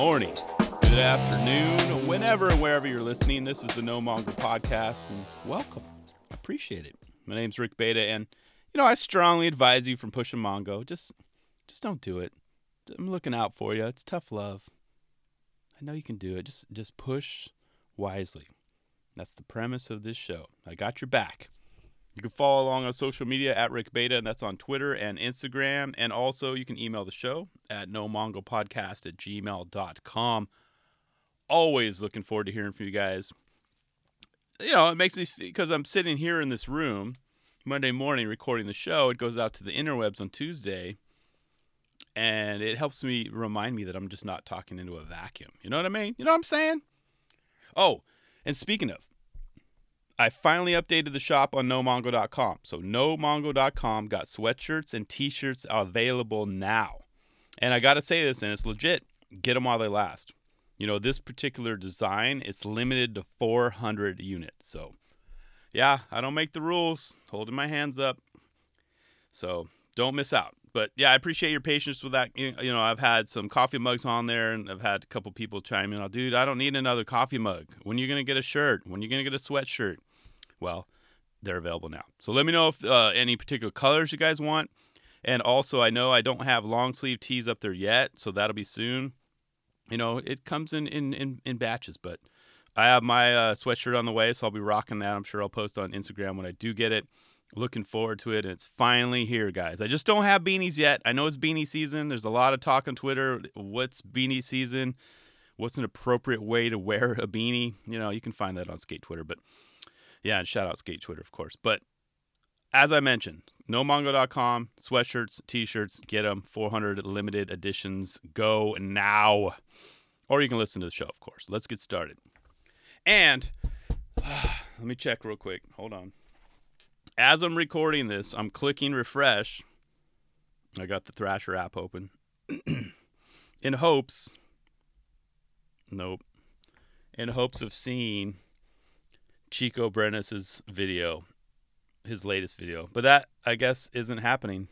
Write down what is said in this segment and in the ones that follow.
morning, good afternoon, whenever and wherever you're listening. This is the No Mongo Podcast, and welcome. I appreciate it. My name's Rick Beta, and you know I strongly advise you from pushing Mongo. Just, just don't do it. I'm looking out for you. It's tough love. I know you can do it. Just, just push wisely. That's the premise of this show. I got your back. You can follow along on social media at Rick Beta, and that's on Twitter and Instagram. And also, you can email the show at nomongopodcast at gmail.com. Always looking forward to hearing from you guys. You know, it makes me, because I'm sitting here in this room Monday morning recording the show, it goes out to the interwebs on Tuesday. And it helps me remind me that I'm just not talking into a vacuum. You know what I mean? You know what I'm saying? Oh, and speaking of, I finally updated the shop on nomongo.com. So nomongo.com got sweatshirts and t-shirts available now. And I got to say this and it's legit. Get them while they last. You know, this particular design, it's limited to 400 units. So, yeah, I don't make the rules. Holding my hands up. So, don't miss out. But yeah, I appreciate your patience with that. You know, I've had some coffee mugs on there, and I've had a couple people chime in. Oh, dude, I don't need another coffee mug. When are you gonna get a shirt? When are you gonna get a sweatshirt? Well, they're available now. So let me know if uh, any particular colors you guys want. And also, I know I don't have long sleeve tees up there yet, so that'll be soon. You know, it comes in in in, in batches, but I have my uh, sweatshirt on the way, so I'll be rocking that. I'm sure I'll post on Instagram when I do get it. Looking forward to it, and it's finally here, guys. I just don't have beanies yet. I know it's beanie season. There's a lot of talk on Twitter. What's beanie season? What's an appropriate way to wear a beanie? You know, you can find that on Skate Twitter, but yeah, and shout out Skate Twitter, of course. But as I mentioned, nomongo.com, sweatshirts, t-shirts, get them. 400 limited editions. Go now. Or you can listen to the show, of course. Let's get started. And uh, let me check real quick. Hold on. As I'm recording this, I'm clicking refresh. I got the Thrasher app open. in hopes. Nope. In hopes of seeing Chico Brenes's video, his latest video. But that I guess isn't happening.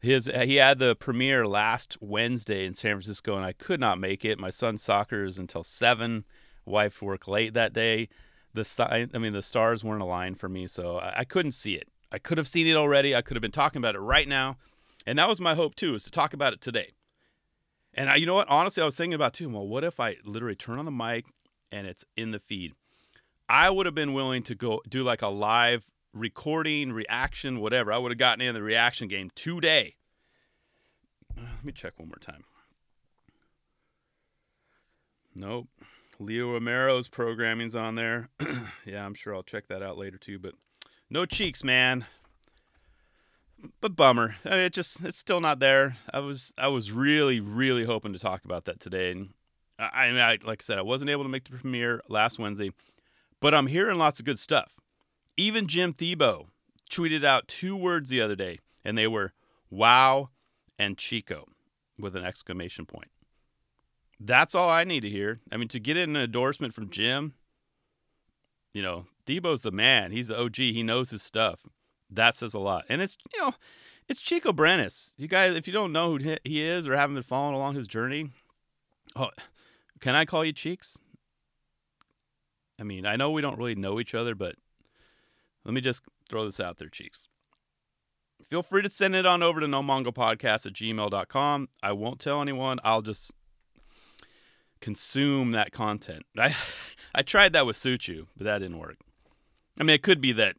His he had the premiere last Wednesday in San Francisco, and I could not make it. My son's soccer is until seven. Wife worked late that day. The I mean the stars weren't aligned for me, so I, I couldn't see it. I could have seen it already. I could have been talking about it right now, and that was my hope too, is to talk about it today. And I, you know what? Honestly, I was thinking about too. Well, what if I literally turn on the mic and it's in the feed? I would have been willing to go do like a live recording, reaction, whatever. I would have gotten in the reaction game today. Let me check one more time. Nope. Leo Romero's programming's on there. yeah, I'm sure I'll check that out later too. But no cheeks, man. But bummer. I mean, it just it's still not there. I was I was really really hoping to talk about that today, and I, I like I said I wasn't able to make the premiere last Wednesday. But I'm hearing lots of good stuff. Even Jim Thiebaud tweeted out two words the other day, and they were wow and Chico with an exclamation point. That's all I need to hear. I mean, to get an endorsement from Jim, you know, Debo's the man. He's the OG. He knows his stuff. That says a lot. And it's, you know, it's Chico Brenes. You guys, if you don't know who he is or haven't been following along his journey, oh, can I call you Cheeks? I mean, I know we don't really know each other, but let me just throw this out there, Cheeks. Feel free to send it on over to nomongopodcast at gmail.com. I won't tell anyone. I'll just consume that content. I I tried that with Suciu, but that didn't work. I mean, it could be that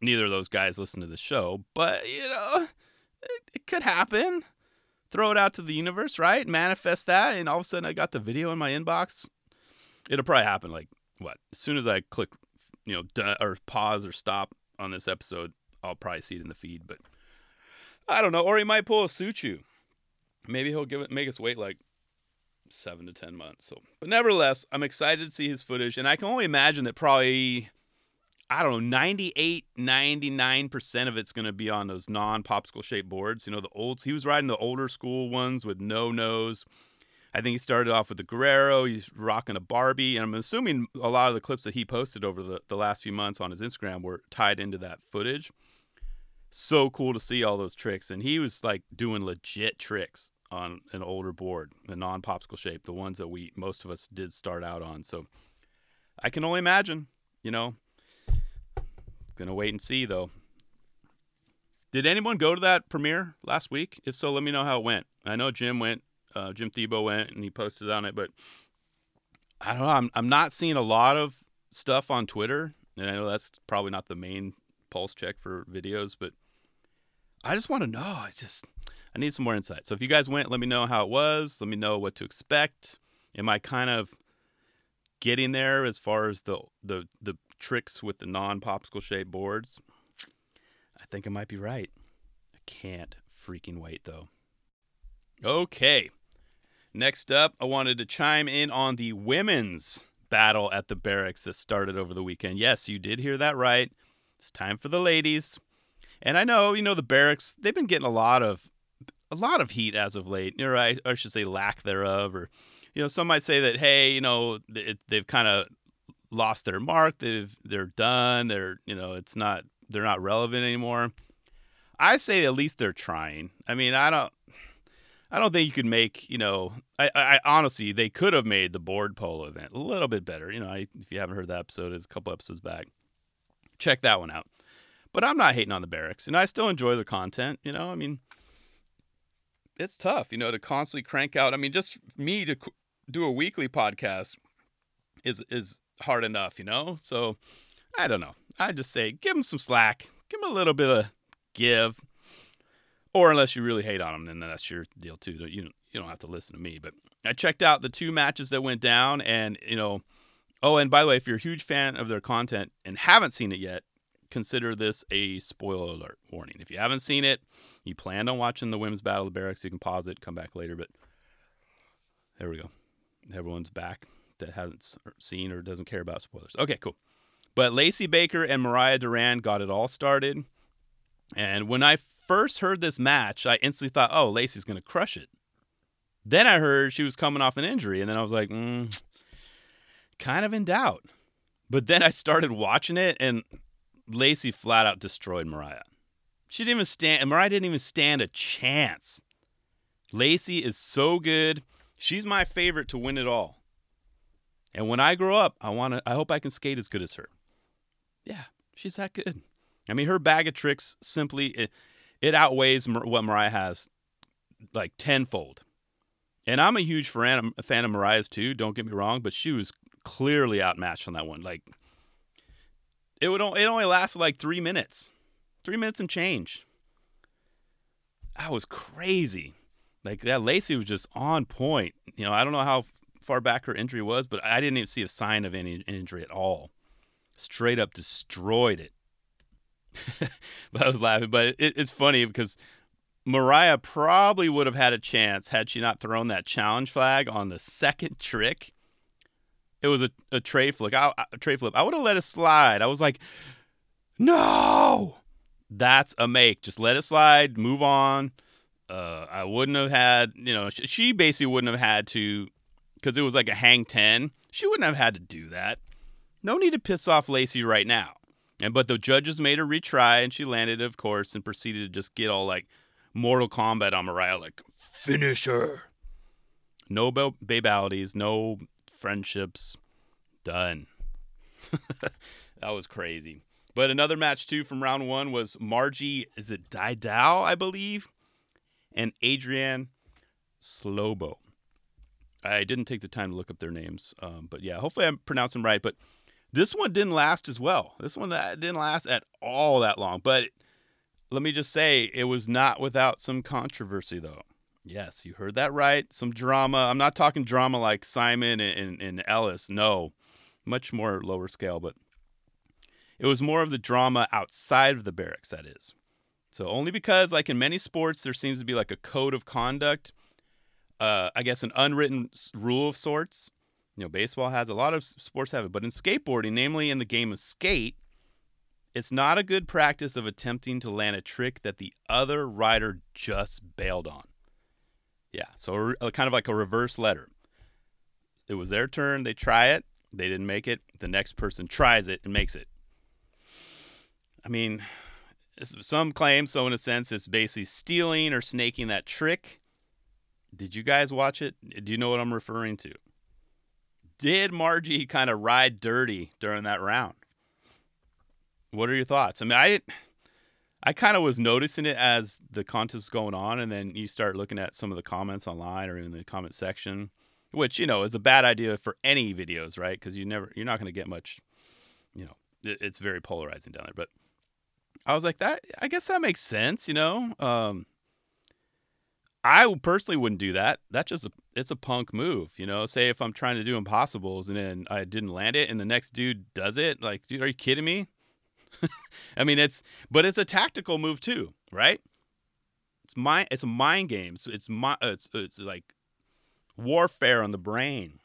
neither of those guys listen to the show, but you know, it, it could happen. Throw it out to the universe, right? Manifest that, and all of a sudden I got the video in my inbox. It'll probably happen like what? As soon as I click, you know, or pause or stop on this episode, I'll probably see it in the feed. But I don't know. Or he might pull a Suciu. Maybe he'll give it, make us wait like seven to ten months. So, but nevertheless, I'm excited to see his footage, and I can only imagine that probably. I don't know, 98, 99% of it's going to be on those non popsicle shaped boards. You know, the old, he was riding the older school ones with no nose I think he started off with the Guerrero. He's rocking a Barbie, and I'm assuming a lot of the clips that he posted over the, the last few months on his Instagram were tied into that footage. So cool to see all those tricks, and he was like doing legit tricks on an older board, a non-popsicle shape, the ones that we most of us did start out on. So I can only imagine, you know. Gonna wait and see though. Did anyone go to that premiere last week? If so, let me know how it went. I know Jim went, uh, Jim Thiebaud went, and he posted on it, but I don't know. I'm I'm not seeing a lot of stuff on Twitter, and I know that's probably not the main pulse check for videos, but I just want to know. I just I need some more insight. So if you guys went, let me know how it was. Let me know what to expect. Am I kind of getting there as far as the the the tricks with the non popsicle shaped boards? I think I might be right. I can't freaking wait though. Okay. Next up, I wanted to chime in on the women's battle at the Berrics that started over the weekend. Yes, you did hear that right. It's time for the ladies. And I know, you know, the Berrics, they've been getting a lot of a lot of heat as of late. Or I should say lack thereof or you know, some might say that hey, you know, they've kind of lost their mark. They've they're done. They're, you know, it's not they're not relevant anymore. I say at least they're trying. I mean, I don't I don't think you could make, you know, I, I honestly, they could have made the board polo event a little bit better. You know, I, if you haven't heard that episode, it's a couple episodes back. Check that one out. But I'm not hating on the Berrics, and I still enjoy the content. You know, I mean, it's tough, you know, to constantly crank out. I mean, just me to do a weekly podcast is is hard enough, you know. So I don't know. I just say give them some slack, give them a little bit of give or unless you really hate on them, then that's your deal too. You you don't have to listen to me. But I checked out the two matches that went down, and you know, oh, and by the way, if you're a huge fan of their content and haven't seen it yet, consider this a spoiler alert warning. If you haven't seen it, you planned on watching the women's battle of the Berrics, you can pause it, come back later. But there we go. Everyone's back that hasn't seen or doesn't care about spoilers. Okay, cool. But Lacey Baker and Mariah Duran got it all started. And when I first heard this match, I instantly thought, oh, Lacey's going to crush it. Then I heard she was coming off an injury, and then I was like, mm, kind of in doubt. But then I started watching it, and Lacey flat out destroyed Mariah. She didn't even stand, Mariah didn't even stand a chance. Lacey is so good. She's my favorite to win it all. And when I grow up, I want to I hope I can skate as good as her. Yeah, she's that good. I mean, her bag of tricks simply it, it outweighs what Mariah has like tenfold. And I'm a huge fan, a fan of Mariah's too. Don't get me wrong, but she was clearly outmatched on that one. Like it would it only lasted like three minutes, three minutes and change. That was crazy. Like that Lacey was just on point. You know, I don't know how far back her injury was, but I didn't even see a sign of any injury at all. Straight up destroyed it. but I was laughing. But it, it's funny because Mariah probably would have had a chance had she not thrown that challenge flag on the second trick. It was a, a tray flip. I, a tray flip. I would have let it slide. I was like, no, that's a make. Just let it slide. Move on. Uh, I wouldn't have had, you know, she basically wouldn't have had to, because it was like a hang 10. She wouldn't have had to do that. No need to piss off Lacey right now. And but the judges made her retry, and she landed, of course, and proceeded to just get all like Mortal Kombat on Mariah, like finish her. No babalities, no friendships, done. that was crazy. But another match too from round one was Margie, is it Didow, I believe, and Adrienne Slobo. I didn't take the time to look up their names, um, but yeah, hopefully I'm pronouncing right. But this one didn't last as well. This one didn't last at all that long. But let me just say, it was not without some controversy, though. Yes, you heard that right. Some drama. I'm not talking drama like Simon and, and, and Ellis. No, much more lower scale. But it was more of the drama outside of the Berrics, that is. So only because, like in many sports, there seems to be like a code of conduct. Uh, I guess an unwritten rule of sorts you know, baseball has a lot of sports have it, but in skateboarding, namely in the game of skate, it's not a good practice of attempting to land a trick that the other rider just bailed on. Yeah, so kind of like a reverse letter. It was their turn, they try it, they didn't make it, the next person tries it and makes it. I mean, some claim so in a sense it's basically stealing or snaking that trick Did you guys watch it? Do you know what I'm referring to? Did Margie kind of ride dirty during that round? What are your thoughts? I mean, I I kind of was noticing it as the contest was going on, and then you start looking at some of the comments online or in the comment section, which you know is a bad idea for any videos, right? Because you never you're not going to get much, you know, it, it's very polarizing down there. But I was like, that I guess that makes sense, you know. Um, I personally wouldn't do that. That's just a it's a punk move, you know. Say if I'm trying to do impossibles and then I didn't land it, and the next dude does it, like, dude, are you kidding me? I mean, it's but it's a tactical move too, right? It's my it's a mind game. So it's my uh, it's it's like warfare on the brain.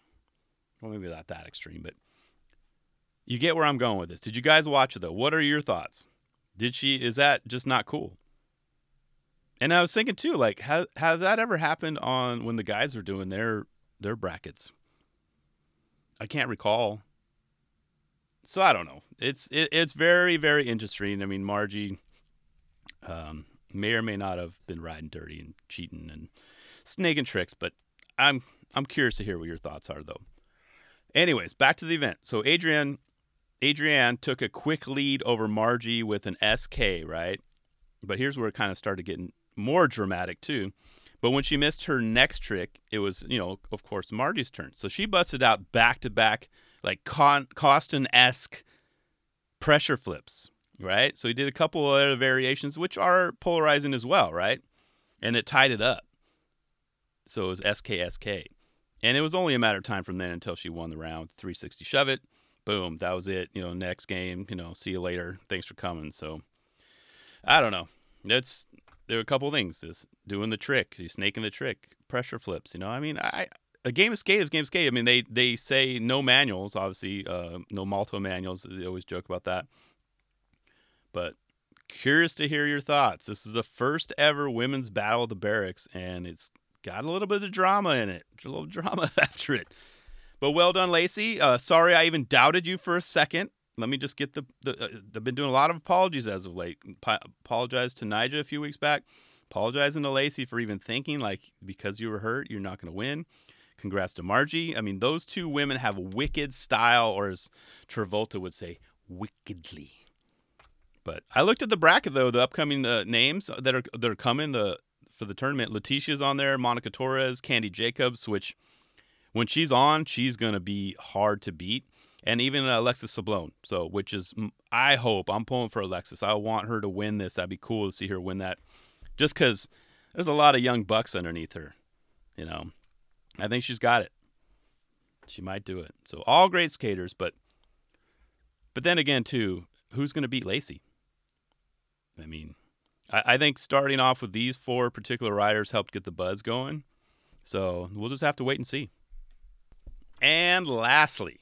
Well, maybe not that extreme, but you get where I'm going with this. Did you guys watch it though? What are your thoughts? Did she? Is that just not cool? And I was thinking too, like, has has that ever happened on when the guys were doing their their brackets? I can't recall so I don't know. It's it, it's very very interesting. I mean, Margie um, may or may not have been riding dirty and cheating and snaking tricks, but I'm I'm curious to hear what your thoughts are though. Anyways, back to the event. So Adrian Adrienne took a quick lead over Margie with an SK, right? But here's where it kind of started getting more dramatic too. But when she missed her next trick, it was, you know, of course, Marty's turn. So she busted out back to back like Con- Koston esque pressure flips, right? So he did a couple other variations, which are polarizing as well, right? And it tied it up. So it was SKSK. And it was only a matter of time from then until she won the round 360 shove it. Boom, that was it. You know, next game, you know, see you later. Thanks for coming. So I don't know. That's there are a couple things. This doing the trick, you snaking the trick, pressure flips, you know. I mean, I a game of skate is game of skate. I mean, they they say no manuals, obviously, uh, no Malto manuals. They always joke about that. But curious to hear your thoughts. This is the first ever women's battle of the Berrics, and it's got a little bit of drama in it. A little drama after it. But well done, Lacey. Uh, sorry I even doubted you for a second. Let me just get the. the uh, I've been doing a lot of apologies as of late. Apologized to Nyjah a few weeks back. Apologizing to Lacey for even thinking like because you were hurt, you're not going to win. Congrats to Margie. I mean, those two women have wicked style, or as Travolta would say, wickedly. But I looked at the bracket though, the upcoming uh, names that are that are coming the for the tournament. Leticia's on there, Monica Torres, Candy Jacobs, which when she's on, she's gonna be hard to beat, and even uh, Alexis Sablone, So, which is I hope I'm pulling for Alexis. I want her to win this. That'd be cool to see her win that, just because there's a lot of young bucks underneath her, you know. I think she's got it. She might do it. So all great skaters, but but then again, too, who's going to beat Lacey? I mean, I, I think starting off with these four particular riders helped get the buzz going. So we'll just have to wait and see. And lastly,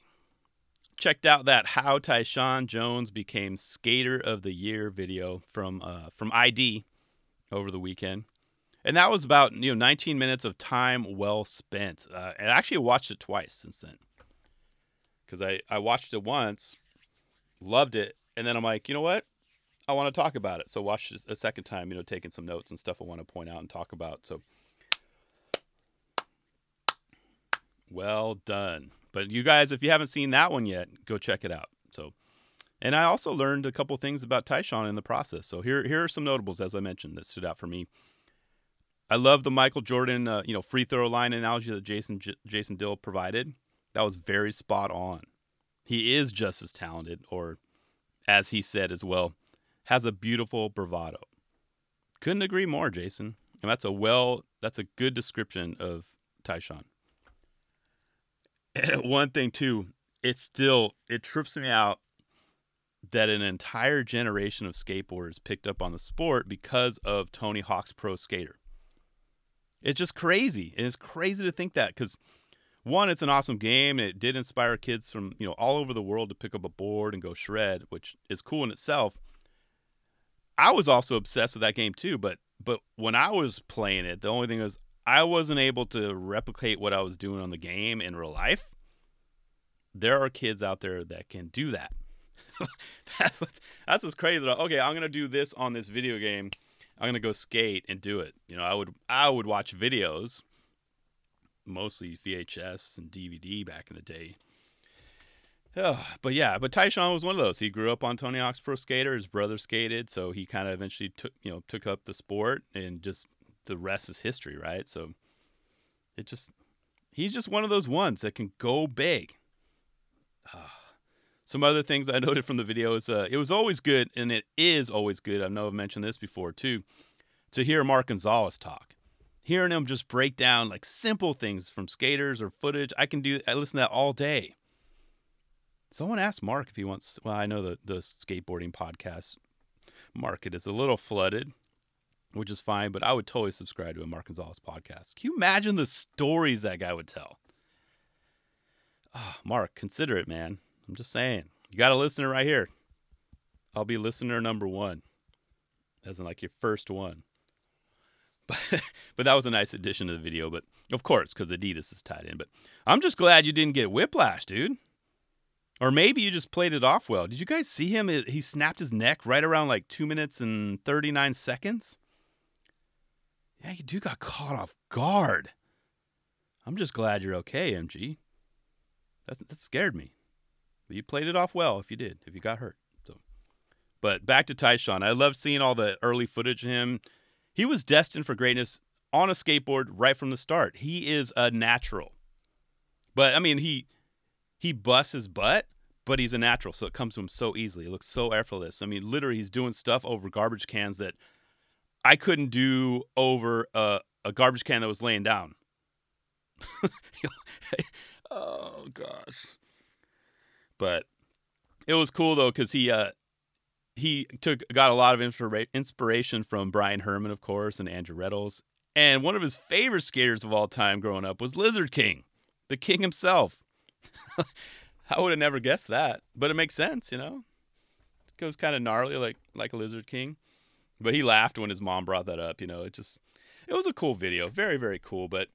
checked out that how Tyshawn Jones became Skater of the Year video from uh, from ID over the weekend and that was about you know 19 minutes of time well spent. Uh, and I actually watched it twice since then because I I watched it once, loved it, and then I'm like, you know what, I want to talk about it. So watched it a second time, you know, taking some notes and stuff I want to point out and talk about. So well done. But you guys, if you haven't seen that one yet, go check it out. So. And I also learned a couple things about Tyshawn in the process. So here, here are some notables, as I mentioned, that stood out for me. I love the Michael Jordan, uh, you know, free throw line analogy that Jason J- Jason Dill provided. That was very spot on. He is just as talented, or as he said as well, has a beautiful bravado. Couldn't agree more, Jason. And that's a well, that's a good description of Tyshawn. One thing too, it still it trips me out that an entire generation of skateboarders picked up on the sport because of Tony Hawk's Pro Skater. It's just crazy. And it's crazy to think that because one, it's an awesome game and it did inspire kids from, you know, all over the world to pick up a board and go shred, which is cool in itself. I was also obsessed with that game too, but but when I was playing it, the only thing was I wasn't able to replicate what I was doing on the game in real life. There are kids out there that can do that. that's what's that's what's crazy. Okay, I'm gonna do this on this video game I'm gonna go skate and do it. You know, I would I would watch videos, mostly VHS and DVD back in the day. Oh, but yeah, but Tyshawn was one of those. He grew up on Tony Hawk's Pro Skater. His brother skated, so he kind of eventually took you know took up the sport, and just the rest is history, right? So it just he's just one of those ones that can go big. Some other things I noted from the video is uh, it was always good, and it is always good. I know I've mentioned this before too, to hear Mark Gonzalez talk. Hearing him just break down like simple things from skaters or footage, I can do. I listen to that all day. Someone asked Mark if he wants. Well, I know the the skateboarding podcast market is a little flooded, which is fine, but I would totally subscribe to a Mark Gonzalez podcast. Can you imagine the stories that guy would tell? Oh, Mark, consider it, man. I'm just saying. You got a listener right here. I'll be listener number one, as in like your first one. But, but that was a nice addition to the video. But of course, because Adidas is tied in. But I'm just glad you didn't get whiplash, dude. Or maybe you just played it off well. Did you guys see him? He snapped his neck right around like two minutes and 39 seconds. Yeah, you do got caught off guard. I'm just glad you're okay, MG. That's, that scared me. But you played it off well if you did, if you got hurt. So, but back to Tyshawn. I love seeing all the early footage of him. He was destined for greatness on a skateboard right from the start. He is a natural. But I mean, he he busts his butt, but he's a natural, so it comes to him so easily. It looks so effortless. I mean, literally, he's doing stuff over garbage cans that I couldn't do over a, a garbage can that was laying down. oh gosh but it was cool though because he uh, he took got a lot of inspira- inspiration from Bryan Herman, of course, and Andrew Reynolds. And one of his favorite skaters of all time growing up was Lizard King, the king himself. I would have never guessed that, but it makes sense, you know. It goes kind of gnarly, like like a Lizard King. But he laughed when his mom brought that up. You know, it just it was a cool video, very very cool. But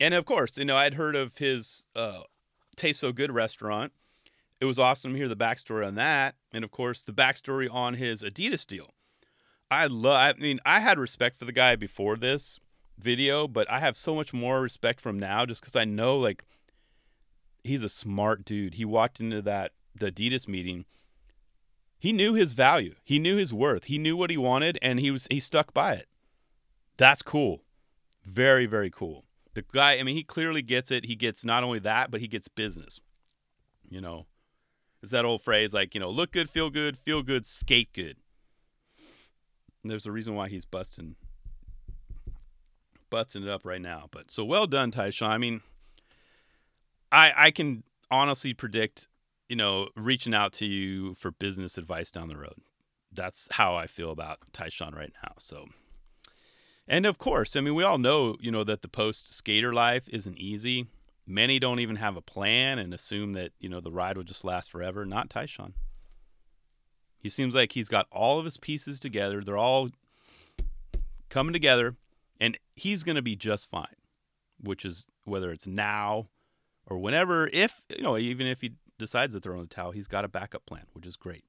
and of course, you know, I'd heard of his uh, Taste So Good restaurant it was awesome to hear the backstory on that, and of course the backstory on his Adidas deal. I love. I mean, I had respect for the guy before this video, but I have so much more respect for him now, just because I know like he's a smart dude. He walked into that the Adidas meeting. He knew his value. He knew his worth. He knew what he wanted, and he was he stuck by it. That's cool. Very very cool. The guy. I mean, he clearly gets it. He gets not only that, but he gets business. You know, it's that old phrase like, you know, look good, feel good, feel good, skate good. And there's a reason why he's busting busting it up right now. But so well done, Tyshawn. I mean, I I can honestly predict, you know, reaching out to you for business advice down the road. That's how I feel about Tyshawn right now. So and of course, I mean, we all know, you know, that the post skater life isn't easy. Many don't even have a plan and assume that, you know, the ride will just last forever. Not Tyshawn. He seems like he's got all of his pieces together. They're all coming together, and he's going to be just fine, which is whether it's now or whenever, if, you know, even if he decides to throw in the towel, he's got a backup plan, which is great.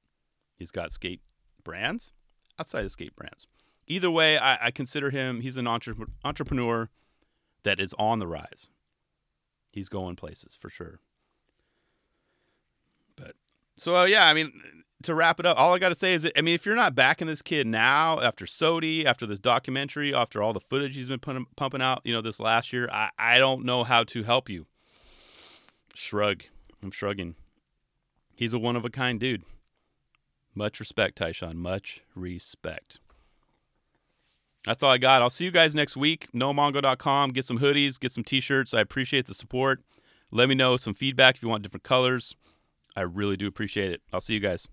He's got skate brands outside of skate brands. Either way, I, I consider him, he's an entre- entrepreneur that is on the rise he's going places for sure. But so uh, yeah, I mean, to wrap it up, all I got to say is, I mean, if you're not backing this kid now after SOTY, after this documentary, after all the footage he's been pumping out, you know, this last year, I, I don't know how to help you. Shrug. I'm shrugging. He's a one of a kind dude. Much respect, Tyshawn. Much respect. That's all I got. I'll see you guys next week. NoMongo.com. Get some hoodies, get some t shirts. I appreciate the support. Let me know some feedback if you want different colors. I really do appreciate it. I'll see you guys.